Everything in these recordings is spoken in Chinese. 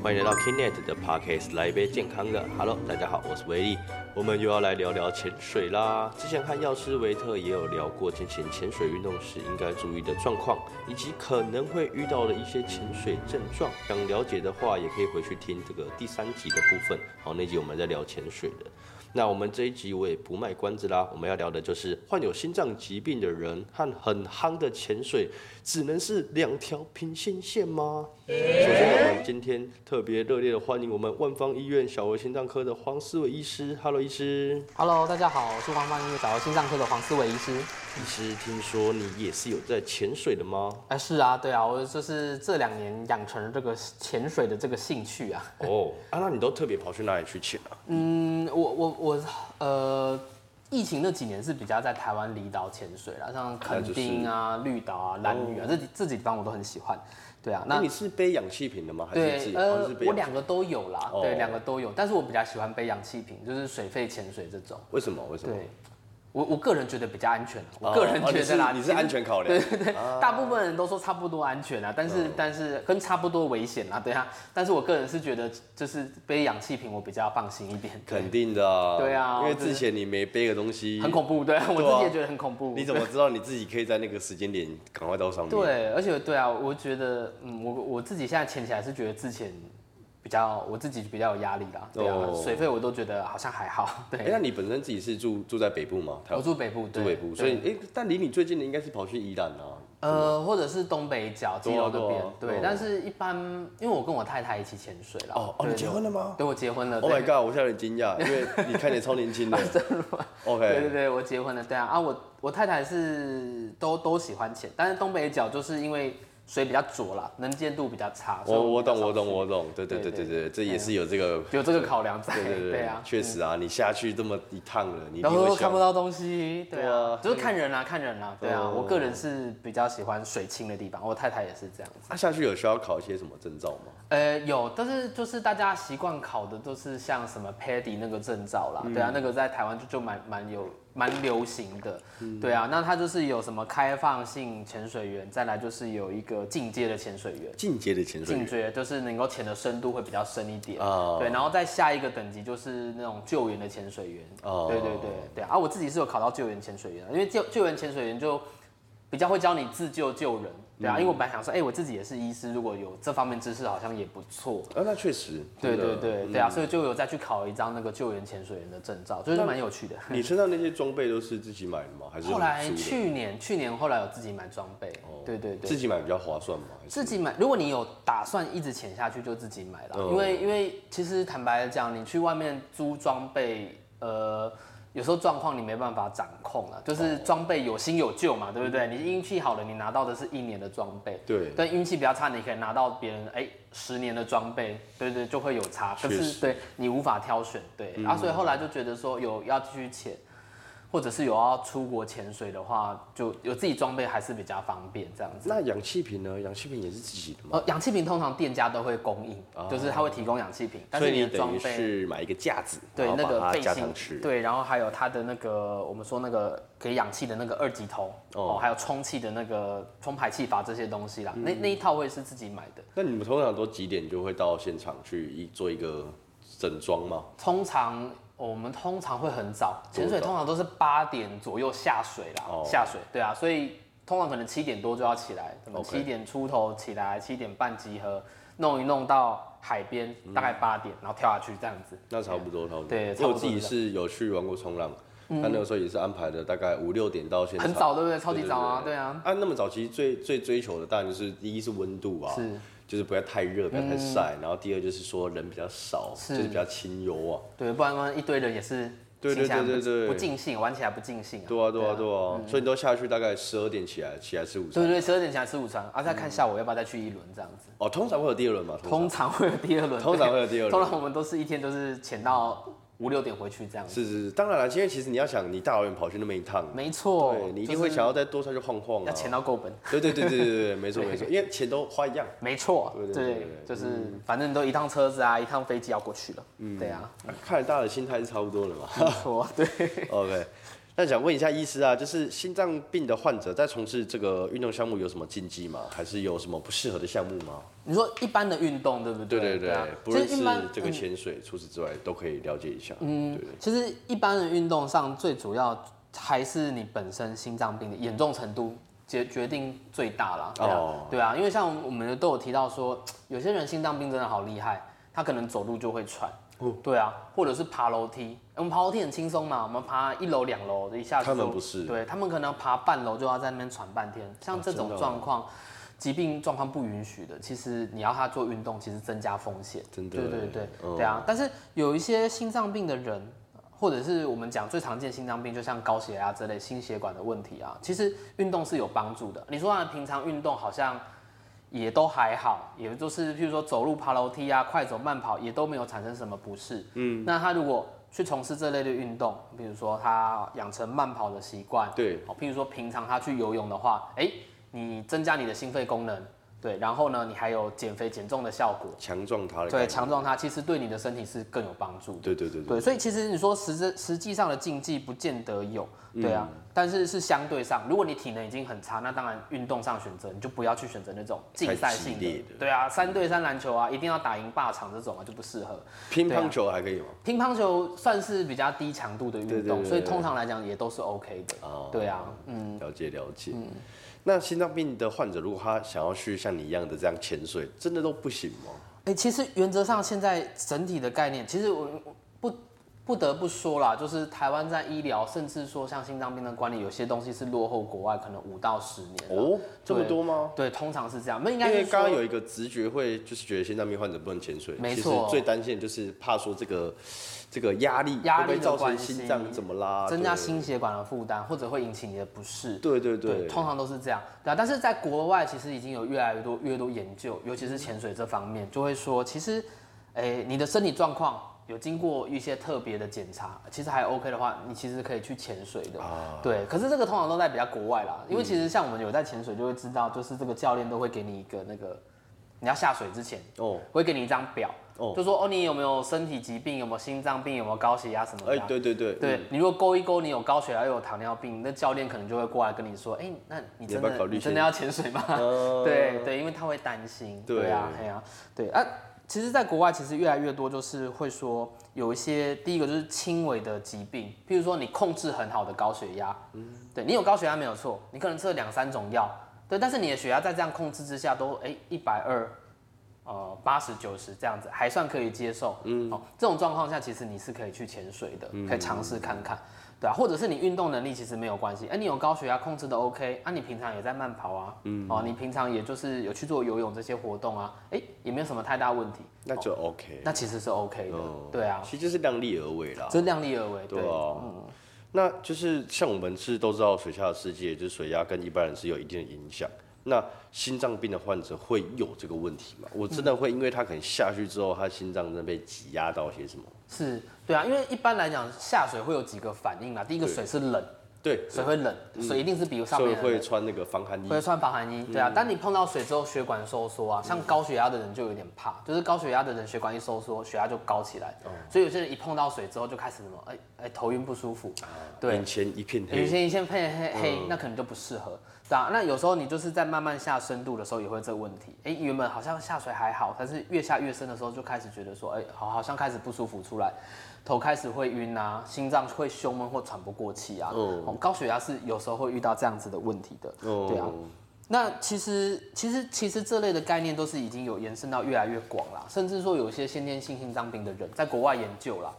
欢迎来到 Kinet 的 Podcast，来一杯健康的。Hello，大家好，我是威利，我们又要来聊聊潜水啦。之前和药师维特也有聊过进行潜水运动时应该注意的状况，以及可能会遇到的一些潜水症状。想了解的话，也可以回去听这个第三集的部分。好，那集我们在聊潜水的。那我们这一集我也不卖关子啦，我们要聊的就是患有心脏疾病的人和很夯的潜水，只能是两条平行线吗？首先，我们今天特别热烈的欢迎我们万方医院小儿心脏科的黄思伟医师。Hello，医师。Hello，大家好，我是万方医院小儿心脏科的黄思伟医师。医师，听说你也是有在潜水的吗？哎，是啊，对啊，我就是这两年养成了这个潜水的这个兴趣啊。哦，啊，那你都特别跑去哪里去潜啊？嗯，我我我呃，疫情那几年是比较在台湾离岛潜水啦，像垦丁啊、绿岛啊、蓝屿啊，这几这几地方我都很喜欢。对啊，那你是背氧气瓶的吗？还是自己？呃我两个都有啦，哦对，两个都有，但是我比较喜欢背氧气瓶，就是水肺潜水这种。为什么？为什么？对，我我个人觉得比较安全，哦我个人哦觉得啦，你是你是安全考量。对对对，大部分人都说差不多安全啊，但是、但是跟差不多危险啊，对啊。但是我个人是觉得，就是背氧气瓶我比较放心一点。肯定的啊。对啊因为之前你没背个东西，很恐怖，对啊，我自己也觉得很恐怖。你怎么知道你自己可以在那个时间点赶快到上面？，对，而且对啊，我觉得，嗯，我我自己现在潜起来是觉得之前比较我自己比较有压力啦，对啊，哦水费我都觉得好像还好，哎、对。那你本身自己是住住在北部吗？台湾我住北部，对住北部，对所以哎、但离你最近的应该是跑去宜兰啊。呃，或者是东北角基隆那边对啊对啊，对嗯。但是一般，因为我跟我太太一起潜水了。哦哦，对你结婚了吗对，我结婚了。？Oh my god！我现在有点惊讶，因为你看起来超年轻的。真的吗？OK。对对对，我结婚了，对啊啊，我我太太是都都喜欢潜，但是东北角就是因为水比较浊啦，能见度比较差。我我懂我懂我懂，对对对对对这也是有这个。有这个考量在，对对对啊，确实啊，你下去这么一趟了，你一定然后会想都看不到东西，对对啊啊，就是看人啊，看人啊，对啊，嗯我个人是比较喜欢水清的地方，我太太也是这样子。那，下去有需要考一些什么证照吗？呃，有，但是就是大家习惯考的都是像什么 PADI 那个证照啦，对啊，那个在台湾就就蛮蛮有蛮流行的，对啊，那它就是有什么开放性潜水员，再来就是有一个进阶的潜水员。进阶的潜水进员阶就是能够潜的深度会比较深一点，哦。对，然后再下一个等级就是那种救援的潜水员，哦。对对对对。啊，我自己是有考到救援潜水员的，因为救救援潜水员就比较会教你自救救人，对啊，嗯因为我本来想说，哎、我自己也是医师，如果有这方面知识好像也不错，啊，那确实。对对对对啊，所以就有再去考一张那个救援潜水员的证照，就是那蛮有趣的。你身上那些装备都是自己买的吗？还是后来去年去年后来有自己买装备，对对对自，己买比较划算嘛？自己买，如果你有打算一直潜下去，就自己买了。嗯因为因为其实坦白讲，你去外面租装备，呃，有时候状况你没办法掌控啊，就是装备有新有旧嘛，对不对？你运气好了，你拿到的是一年的装备。对但运气比较差，你可以拿到别人哎十年的装备，对对，就会有差。可是对你无法挑选，对，然后所以后来就觉得说有要继续潜，或者是有要出国潜水的话，就有自己装备还是比较方便这样子。那氧气瓶呢？氧气瓶也是自己的吗？呃，氧气瓶通常店家都会供应，就是他会提供氧气瓶，但是你的装备是买一个架子，对那个背心。对，然后还有它的那个我们说那个给氧气的那个二级头哦哦，还有充气的那个充排气阀这些东西啦，那嗯那一套会是自己买的。那你们通常都几点就会到现场去一做一个整装吗？通常我们通常会很早，潜水通常都是八点左右下水啦，哦下水，对啊，所以通常可能七点多就要起来，可能七点出头起来，七点半集合，弄一弄到海边，大概八点，然后跳下去这样子。那差不多，差不多。对我自己是有去玩过冲浪，他那个时候也是安排的大概五六点到现场，很早，对不对？超级早啊，对对啊，啊，那么早其实最最追求的当然就是第一是温度啊，是就是不要太热，不要太晒，然后第二就是说人比较少，是就是比较清幽啊。对，不然的话一堆人也是对对对对对不尽兴，玩起来不尽兴啊。对啊，对啊，对啊，所以你都下去大概十二点起来，起来吃午餐。对对，十二点起来吃午餐，啊，再看下午要不要再去一轮这样子。哦，通常会有第二轮嘛？通常会有第二轮，通常对会有第二轮 通常我们都是一天都是潜到五六点回去这样子。是是是，当然了，因为其实你要想，你大老远跑去那么一趟，没错，对你一定就是会想要再多出去晃晃啊。要钱到够本。对对对对对对对，没错 没错，因为钱都花一样。没错，对对就是反正都一趟车子啊，一趟飞机要过去了。对啊，看来大家的心态是差不多的嘛。没错，对。OK，那想问一下医师啊，就是心脏病的患者在从事这个运动项目有什么禁忌吗？还是有什么不适合的项目吗？你说一般的运动对不对？对对对，啊不论是这个潜水，除此之外都可以了解一下。嗯对对，其实一般的运动上，最主要还是你本身心脏病的严重程度决决定最大啦。对啊，哦对啊，因为像我们都有提到说，有些人心脏病真的好厉害，他可能走路就会喘。哦对啊，或者是爬楼梯，我们爬楼梯很轻松嘛，我们爬一楼两楼一下子就，他们不是对他们可能爬半楼就要在那边喘半天，像这种状况。疾病状况不允许的，其实你要他做运动，其实增加风险。真的对对对，嗯对啊。但是有一些心脏病的人，或者是我们讲最常见心脏病，就像高血压这类心血管的问题啊，其实运动是有帮助的。你说他平常运动好像也都还好，也就是譬如说走路、爬楼梯啊、快走、慢跑，也都没有产生什么不适。嗯，那他如果去从事这类的运动，比如说他养成慢跑的习惯，对，哦，譬如说平常他去游泳的话，哎、你增加你的心肺功能，对，然后呢，你还有减肥减重的效果，强壮它对，强壮它，其实对你的身体是更有帮助的。对对对对，对，所以其实你说实质实际上的竞技不见得有，对啊，嗯但是是相对上，如果你体能已经很差，那当然运动上选择你就不要去选择那种竞赛性的对啊，三对三篮球啊，一定要打赢霸场这种啊就不适合。乒乓球还可以吗？乒乓球算是比较低强度的运动，所以通常来讲也都是 OK 的。哦对啊，嗯，了解了解。那心脏病的患者，如果他想要去像你一样的这样潜水，真的都不行吗？哎、其实原则上现在整体的概念，其实我不不得不说啦，就是台湾在医疗，甚至说像心脏病的管理，有些东西是落后国外可能五到十年。哦，这么多吗？对，通常是这样。那应该因为是刚刚有一个直觉会，就是觉得心脏病患者不能潜水，其实没错最担心的就是怕说这个这个压力压力造成心脏怎么啦，增加心血管的负担，或者会引起你的不适。对对对，通常都是这样，对啊。但是在国外，其实已经有越来越多、越多研究，尤其是潜水这方面，就会说，其实，哎、你的身体状况有经过一些特别的检查，其实还 OK 的话，你其实可以去潜水的。啊，对，可是这个通常都在比较国外啦，因为其实像我们有在潜水，就会知道，就是这个教练都会给你一个那个，你要下水之前哦，会给你一张表，哦就说哦你有没有身体疾病，有没有心脏病，有没有高血压什么的哎啊、，对对对，对嗯，你如果勾一勾，你有高血压又有糖尿病，那教练可能就会过来跟你说，哎、那你真的你真的要潜水吗？呃 对对，因为他会担心。对啊，对啊，对啊。其实，在国外其实越来越多，就是会说有一些，第一个就是轻微的疾病，譬如说你控制很好的高血压，嗯，对你有高血压没有错，你可能吃了两三种药，对，但是你的血压在这样控制之下都哎一百二，呃八十九十这样子，还算可以接受，嗯，哦，这种状况下其实你是可以去潜水的，可以尝试看看。对啊，或者是你运动能力其实没有关系，哎、你有高血压控制的 OK，啊，你平常也在慢跑啊，嗯，哦，你平常也就是有去做游泳这些活动啊，哎、也没有什么太大问题，那就 OK，那其实是 OK 的，哦对啊，其实就是量力而为啦。就是量力而为，对，啊，對嗯，那就是像我们是都知道水下的世界，就是水压跟一般人是有一定的影响。那心脏病的患者会有这个问题吗？我真的会因为他可能下去之后，他心脏真的被挤压到些什么？是，对啊，因为一般来讲下水会有几个反应啦，第一个水是冷，对，水会冷，水一定是比上所以面的冷会穿那个防寒衣。会穿防寒衣，对啊。当你碰到水之后，血管收缩啊，像高血压的人就有点怕，就是高血压的人血管一收缩，血压就高起来。所以有些人一碰到水之后就开始什么，哎哎头晕不舒服，对眼，前一片黑，眼前一线配黑黑，那可能就不适合，对啊。那有时候你就是在慢慢下深度的时候也会这个问题，哎，原本好像下水还好，但是越下越深的时候就开始觉得说，哎，好好像开始不舒服出来。头开始会晕啊，心脏会胸闷或喘不过气啊。嗯哦，高血压是有时候会遇到这样子的问题的。哦对啊，那其实其实其实这类的概念都是已经有延伸到越来越广啦，甚至说有一些先天性心脏病的人，在国外研究啦，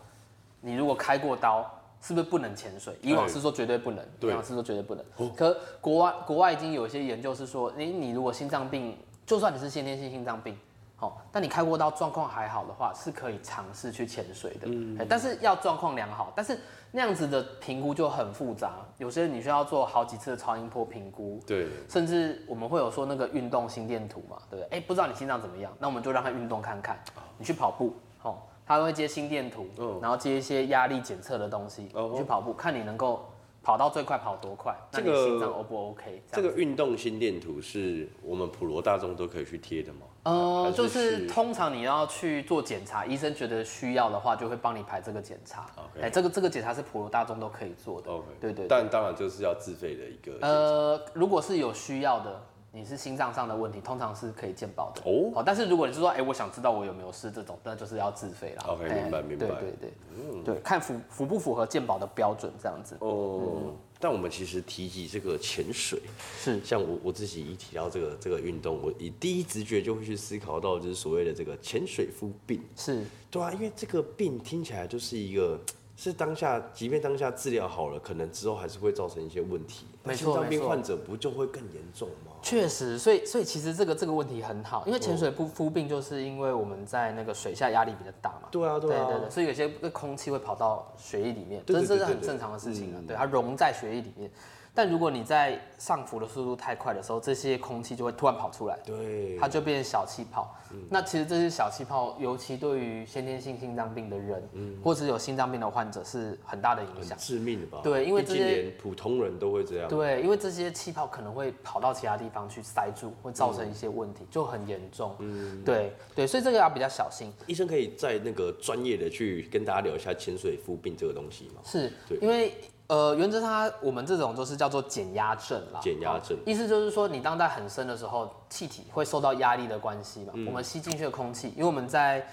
你如果开过刀，是不是不能潜水？以往是说绝对不能，以对往是说绝对不能。可国外国外已经有一些研究是说，你你如果心脏病，就算你是先天性心脏病。好，但你开过刀状况还好的话，是可以尝试去潜水的。嗯，但是要状况良好，但是那样子的评估就很复杂，有些你需要做好几次的超音波评估，对，甚至我们会有说那个运动心电图嘛，对不对？哎、不知道你心脏怎么样，那我们就让他运动看看。你去跑步，哦、他会接心电图，嗯然后接一些压力检测的东西，哦你去跑步，看你能够跑到最快跑多快，那这个你心脏 O 不 OK？这样个运动心电图是我们普罗大众都可以去贴的吗？呃，还就是通常你要去做检查，医生觉得需要的话，就会帮你排这个检查。哎、这个这个检查是普罗大众都可以做的。OK，对对对但当然就是要自费的一个。呃，如果是有需要的，你是心脏上的问题，通常是可以健保的。哦好，但是如果你是说，哎、我想知道我有没有事这种，那就是要自费啦。OK，哎明白明白对对对嗯，对，看符符不符合健保的标准这样子。哦，但我们其实提及这个潜水，是像我我自己一提到这个这个运动，我以第一直觉就会去思考到就是所谓的这个潜水夫病。是，对啊，因为这个病听起来就是一个。是当下，即便当下治疗好了，可能之后还是会造成一些问题。那没错心脏病患者不就会更严重吗？确实，所以所以其实这个这个问题很好，因为潜水不敷病就是因为我们在那个水下压力比较大嘛。对啊，啊，对对对，所以有些空气会跑到血液里面，这这是很正常的事情啊嗯。对，它溶在血液里面。但如果你在上浮的速度太快的时候，这些空气就会突然跑出来，对，它就变成小气泡。那其实这些小气泡，尤其对于先天性心脏病的人，或者有心脏病的患者是很大的影很响。致命的吧？对因为这些连普通人都会这样。对，因为这些气泡可能会跑到其他地方去塞住，会造成一些问题，就很严重。嗯，对对，所以这个要比较小心。医生可以在那个专业的去跟大家聊一下潜水夫病这个东西吗？是对因为呃，原则上我们这种就是叫做减压症啦。减压症哦意思就是说，你当在很深的时候，气体会受到压力的关系嘛。嗯我们吸进去的空气，因为我们在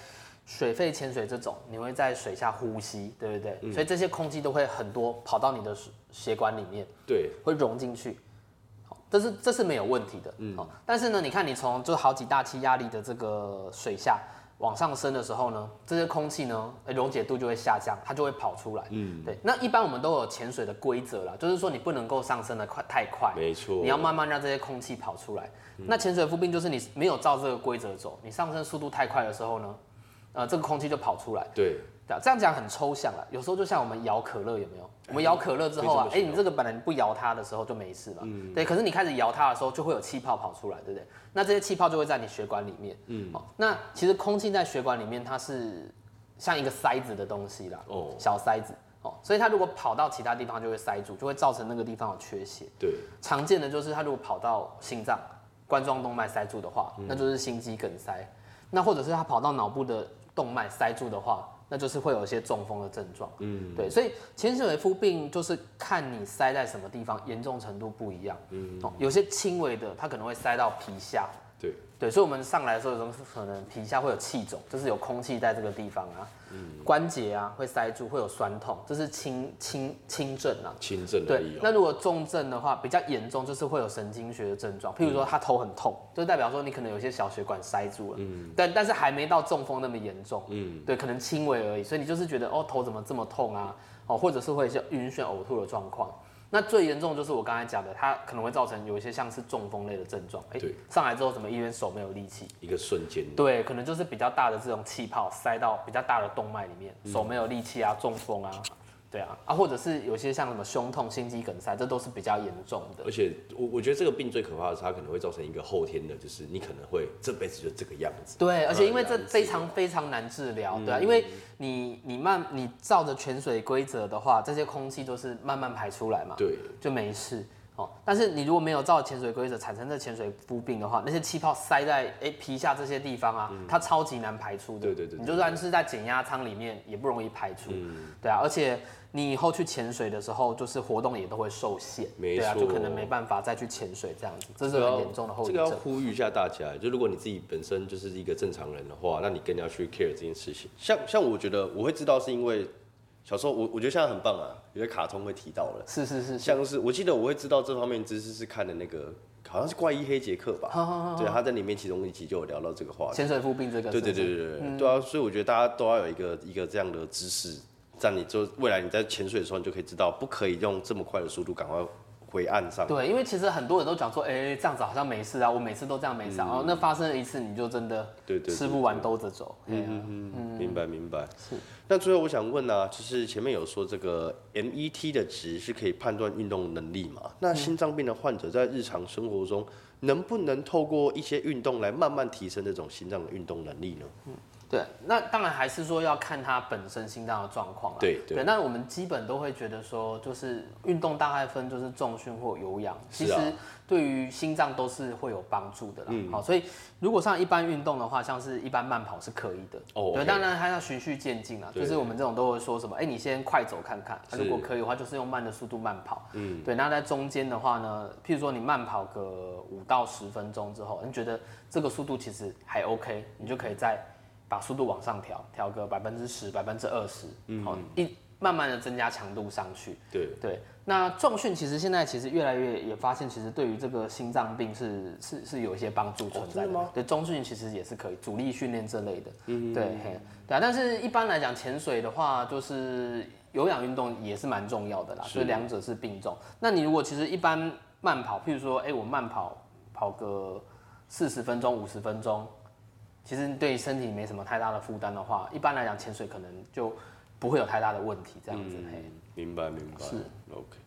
水肺潜水这种，你会在水下呼吸，对不对？嗯所以这些空气都会很多跑到你的血血管里面。对，会融进去，好，这是这是没有问题的，嗯，好，但是呢，你看你从就好几大气压力的这个水下往上升的时候呢，这些空气呢，诶溶解度就会下降，它就会跑出来，嗯，对，那一般我们都有潜水的规则啦，就是说你不能够上升的快太快，没错。你要慢慢让这些空气跑出来。那潜水夫病就是你没有照这个规则走，你上升速度太快的时候呢，呃，这个空气就跑出来。对，这样讲很抽象了，有时候就像我们摇可乐有没有？我们摇可乐之后啊，哎、你这个本来不摇它的时候就没事嘛，对。可是你开始摇它的时候，就会有气泡跑出来，对不对？那这些气泡就会在你血管里面，嗯。哦，那其实空气在血管里面，它是像一个塞子的东西啦，哦小塞子，哦，所以它如果跑到其他地方就会塞住，就会造成那个地方有缺血。对，常见的就是它如果跑到心脏、冠状动脉塞住的话，那就是心肌梗塞。那或者是它跑到脑部的动脉塞住的话，那就是会有一些中风的症状。嗯，对，所以潜水夫病就是看你塞在什么地方，严重程度不一样。嗯，哦，有些轻微的，它可能会塞到皮下。对，所以我们上来的时候，有时候可能皮下会有气肿，就是有空气在这个地方啊，关节啊会塞住，会有酸痛，这是轻轻轻症啊。轻症而对。那如果重症的话，比较严重，就是会有神经学的症状，譬如说他头很痛，就代表说你可能有些小血管塞住了，嗯，但但是还没到中风那么严重，嗯，对，可能轻微而已，所以你就是觉得哦头怎么这么痛啊，哦或者是会有一些晕眩呕吐的状况。那最严重就是我刚才讲的，它可能会造成有一些像是中风类的症状，哎、对上来之后怎么医院手没有力气，一个瞬间，对，可能就是比较大的这种气泡塞到比较大的动脉里面，手没有力气啊，中风啊，对啊，啊，或者是有些像什么胸痛、心肌梗塞，这都是比较严重的而。且我我觉得这个病最可怕的是，它可能会造成一个后天的，就是你可能会这辈子就这个样子。对，而且因为这非常非常难治疗，对啊，因为你你慢你照着泉水规则的话，这些空气都是慢慢排出来嘛，对，就没事。哦，但是你如果没有照潜水规则产生这潜水夫病的话，那些气泡塞在哎、皮下这些地方啊，它超级难排出的。对对对对你就算是在减压舱里面，也不容易排出。对啊，而且你以后去潜水的时候，就是活动也都会受限。没对啊，就错可能没办法再去潜水这样子，这是很严重的后遗症这个要。呼吁一下大家，就如果你自己本身就是一个正常人的话，那你更要去 care 这件事情。像像我觉得我会知道，是因为小时候我我觉得现在很棒啊，有些卡通会提到了，是是是是，像是我记得我会知道这方面知识是看的那个好像是怪医黑杰克吧，对，他在里面其中一集就有聊到这个话题。潜水夫病这个。对对对对对对，对啊，所以我觉得大家都要有一个一个这样的知识，在你就未来你在潜水的时候，你就可以知道不可以用这么快的速度赶快回岸上。对，因为其实很多人都讲说，哎、这样子好像没事啊，我每次都这样没事啊，然后那发生了一次，你就真的嗯对对对吃不完兜着走。嗯嗯嗯，明白明白。是。那最后我想问呢、就是前面有说这个 MET 的值是可以判断运动能力嘛？那心脏病的患者在日常生活中能不能透过一些运动来慢慢提升这种心脏的运动能力呢？对，那当然还是说要看他本身心脏的状况啦。对对那我们基本都会觉得说，就是运动大概分就是重训或有氧，其实对于心脏都是会有帮助的啦。嗯好，所以如果像一般运动的话，像是一般慢跑是可以的。哦对当然它要循序渐进啦。对就是我们这种都会说什么，哎、你先快走看看，如果可以的话，就是用慢的速度慢跑。嗯，对，那在中间的话呢，譬如说你慢跑个五到十分钟之后，你觉得这个速度其实还 OK，你就可以再把速度往上调，调个百分之十、百分之二十，好，一慢慢的增加强度上去。对，对，那重训其实现在其实越来越也发现，其实对于这个心脏病是是是有一些帮助存在的。真的吗对，中训其实也是可以，阻力训练这类的。嗯，对，对啊。但是一般来讲，潜水的话，就是有氧运动也是蛮重要的啦，所以两者是并重。那你如果其实一般慢跑，譬如说，哎、我慢跑跑个四十分钟、五十分钟，其实对身体没什么太大的负担的话，一般来讲潜水可能就不会有太大的问题，这样子。嘿，明白明白。是 OK。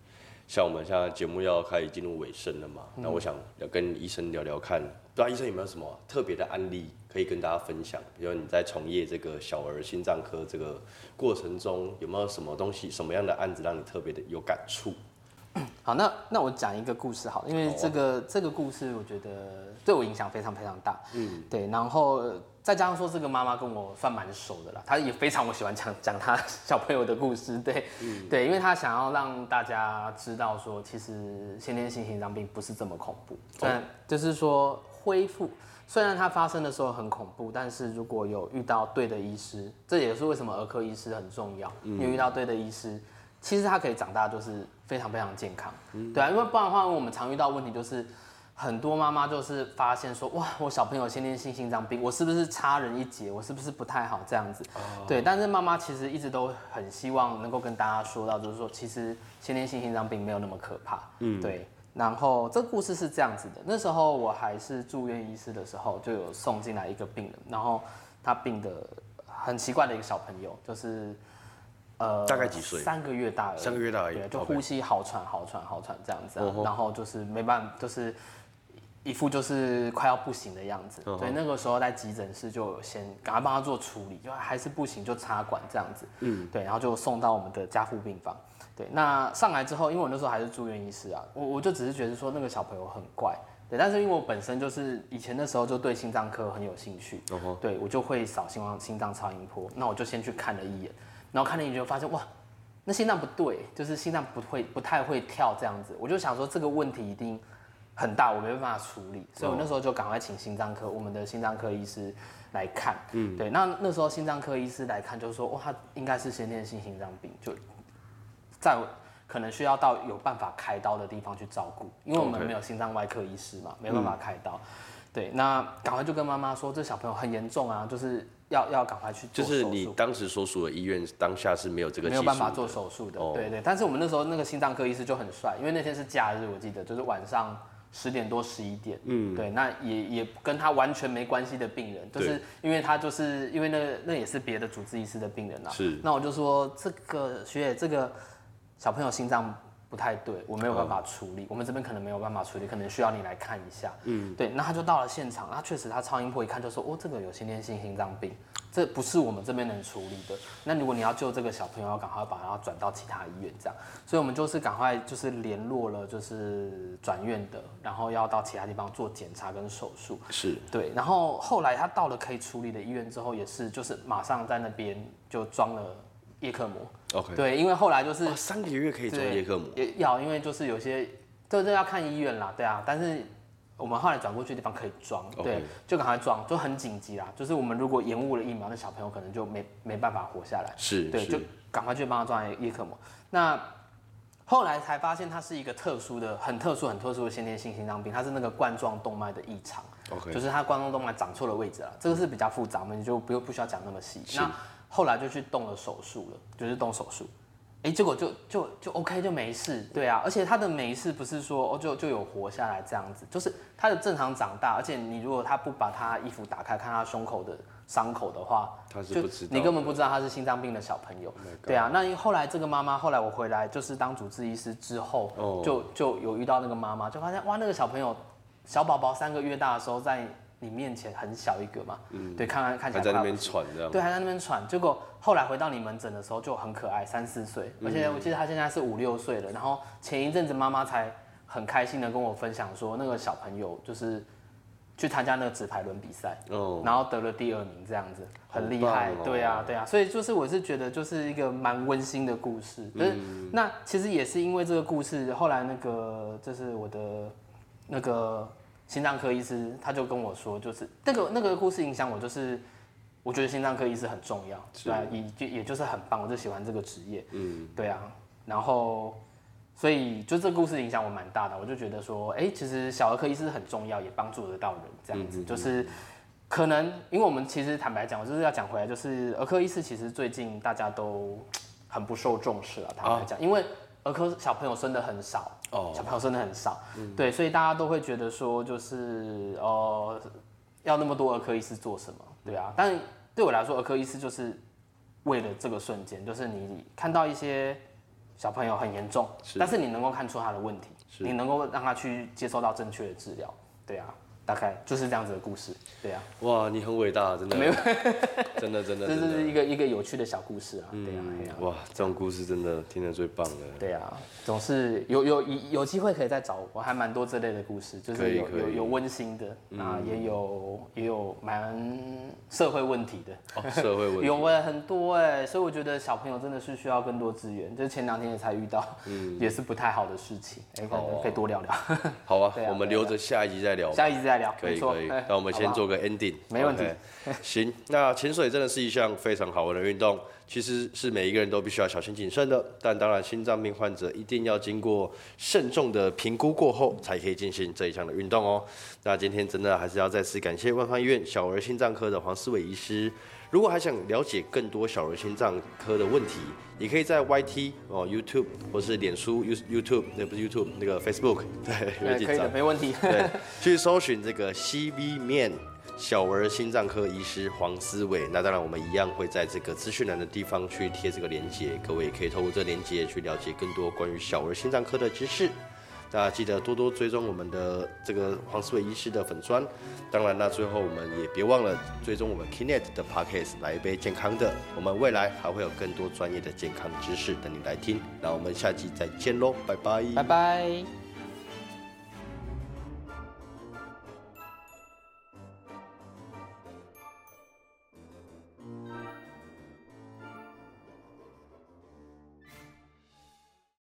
像我们现在节目要开始进入尾声了嘛，嗯那我想要跟医生聊聊看，不知道医生有没有什么特别的案例可以跟大家分享？比如你在从业这个小儿心脏科这个过程中，有没有什么东西、什么样的案子让你特别的有感触？好，那那我讲一个故事好了，因为这个、这个故事我觉得对我影响非常非常大。嗯，对，然后呃再加上说这个妈妈跟我算蛮熟的啦，她也非常我喜欢讲 讲她小朋友的故事，对，对，因为她想要让大家知道说，其实先天性心脏病不是这么恐怖，但就是说恢复。虽然它发生的时候很恐怖，但是如果有遇到对的医师，这也是为什么儿科医师很重要。你有遇到对的医师，其实他可以长大就是非常非常健康，对啊，因为不然的话，我们常遇到问题就是很多妈妈就是发现说，哇，我小朋友先天性心脏病，我是不是差人一截？我是不是不太好这样子？对，但是妈妈其实一直都很希望能够跟大家说到，就是说其实先天性心脏病没有那么可怕，嗯，对。然后这个故事是这样子的，那时候我还是住院医师的时候，就有送进来一个病人，然后他病的很奇怪的一个小朋友，就是呃大概几岁？三个月大而已，三个月大而已对，就呼吸好喘好喘好喘这样子、啊。然后就是没办法，就是一副就是快要不行的样子。哦吼对，那个时候在急诊室就有先赶快帮他做处理，就还是不行就插管这样子。嗯，对，然后就送到我们的加护病房。对，那上来之后，因为我那时候还是住院医师啊，我我就只是觉得说那个小朋友很怪。对，但是因为我本身就是以前的时候就对心脏科很有兴趣，对我就会扫心脏心脏超音波，那我就先去看了一眼，然后看了一眼就发现哇，那心脏不对，就是心脏不会不太会跳这样子，我就想说这个问题一定很大，我没办法处理，所以我那时候就赶快请心脏科我们的心脏科医师来看，嗯，对，那那时候心脏科医师来看就说哇，他应该是先天性心脏病，就在可能需要到有办法开刀的地方去照顾，因为我们没有心脏外科医师嘛，没办法开刀。对，那赶快就跟妈妈说，这小朋友很严重啊，就是要要赶快去做就是。你当时所属的医院当下是没有这个没有办法做手术的，哦。对对。但是我们那时候那个心脏科医师就很帅，因为那天是假日，我记得就是晚上十点多十一点，嗯，对，那也也跟他完全没关系的病人，就是因为他就是因为那个那也是别的主治医师的病人啊，是。那我就说这个学姐这个小朋友心脏不太对，我没有办法处理，我们这边可能没有办法处理，可能需要你来看一下。嗯，对，那他就到了现场，他确实他超音波一看就说，哦，这个有先天性心脏病，这不是我们这边能处理的。那如果你要救这个小朋友，要赶快把他转到其他医院这样。所以我们就是赶快就是联络了就是转院的，然后要到其他地方做检查跟手术。是对，然后后来他到了可以处理的医院之后，也是就是马上在那边就装了叶克膜。OK，对，因为后来就是哇，三个月可以装对叶克膜，也要，因为就是有些这这要看医院啦，对啊，但是我们后来转过去的地方可以装对，就赶快装，就很紧急啦。就是我们如果延误了疫苗，那小朋友可能就没没办法活下来，是对就赶快去帮他装叶克膜。那后来才发现它是一个特殊的、很特殊、很特殊的先天性心脏病，它是那个冠状动脉的异常。就是它冠状动脉长错了位置了，这个是比较复杂，我们就不用不需要讲那么细。那后来就去动了手术了，就是动手术，哎、结果就就就 OK 就没事，对啊，而且他的没事不是说哦就就有活下来这样子，就是他的正常长大，而且你如果他不把他衣服打开看他胸口的伤口的话，他是就不知道你根本不知道他是心脏病的小朋友。Oh 对啊，那后来这个妈妈后来我回来就是当主治医师之后，哦。就就有遇到那个妈妈，就发现哇那个小朋友小宝宝三个月大的时候在你面前很小一个嘛，嗯，对，看看看起还在那边喘这样。对，还在那边喘。结果后来回到你门诊的时候就很可爱，三四岁，而且我记得他现在是五六岁了。然后前一阵子妈妈才很开心的跟我分享说，那个小朋友就是去参加那个纸牌轮比赛，哦，然后得了第二名，这样子很厉害。对啊，对啊，所以就是我是觉得就是一个蛮温馨的故事。可是、嗯那其实也是因为这个故事，后来那个就是我的那个心脏科医师他就跟我说，就是那个那个故事影响我，就是我觉得心脏科医师很重要，对啊，也就也就是很棒，我就喜欢这个职业。嗯，对啊，然后所以就这故事影响我蛮大的，我就觉得说，哎、其实小儿科医师很重要，也帮助得到人，这样子、就是。可能，因为我们其实坦白讲，我就是要讲回来，就是儿科医师其实最近大家都很不受重视啊。坦白讲，因为儿科小朋友生的很少，哦。小朋友生的很少，对，所以大家都会觉得说，就是呃，要那么多儿科医师做什么？对啊，但对我来说，儿科医师就是为了这个瞬间，就是你看到一些小朋友很严重，但是你能够看出他的问题，你能够让他去接受到正确的治疗，对啊，大概就是这样子的故事，对啊，哇，你很伟大，真的，没有。真的真的 这是一个一个有趣的小故事啊，对啊，对啊。哇，这种故事真的听得最棒了。对啊，总是有有有有机会可以再找我，还蛮多这类的故事，就是有有有温馨的，啊，也有也有蛮社会问题的，哦，社会问题，有哎、很多哎、所以我觉得小朋友真的是需要更多资源，就是前两天也才遇到，也是不太好的事情，哎、可以多聊聊，好啊我们留着下一集再聊。下一集再聊，可以可以哎，那我们先做个 ending，没问题。行，那潜水真的是一项非常好玩的运动，其实是每一个人都必须要小心谨慎的。但当然，心脏病患者一定要经过慎重的评估过后，才可以进行这一项的运动哦。那今天真的还是要再次感谢万方医院小儿心脏科的黄思伟医师。如果还想了解更多小儿心脏科的问题，也可以在 YT 哦、YouTube 或是脸书 You YouTube 那不是 YouTube 那个 Facebook 对，可以的，。没问题。对，去搜寻这个 CV 面小儿心脏科医师黄思伟。那当然，我们一样会在这个资讯栏的地方去贴这个链接，各位也可以透过这个链接去了解更多关于小儿心脏科的知识。大家记得多多追踪我们的这个黄思伟医师的粉砖。当然，那最后我们也别忘了追踪我们 Kinet 的 Podcast，来一杯健康的。我们未来还会有更多专业的健康知识等你来听。那我们下期再见喽，拜拜。拜拜。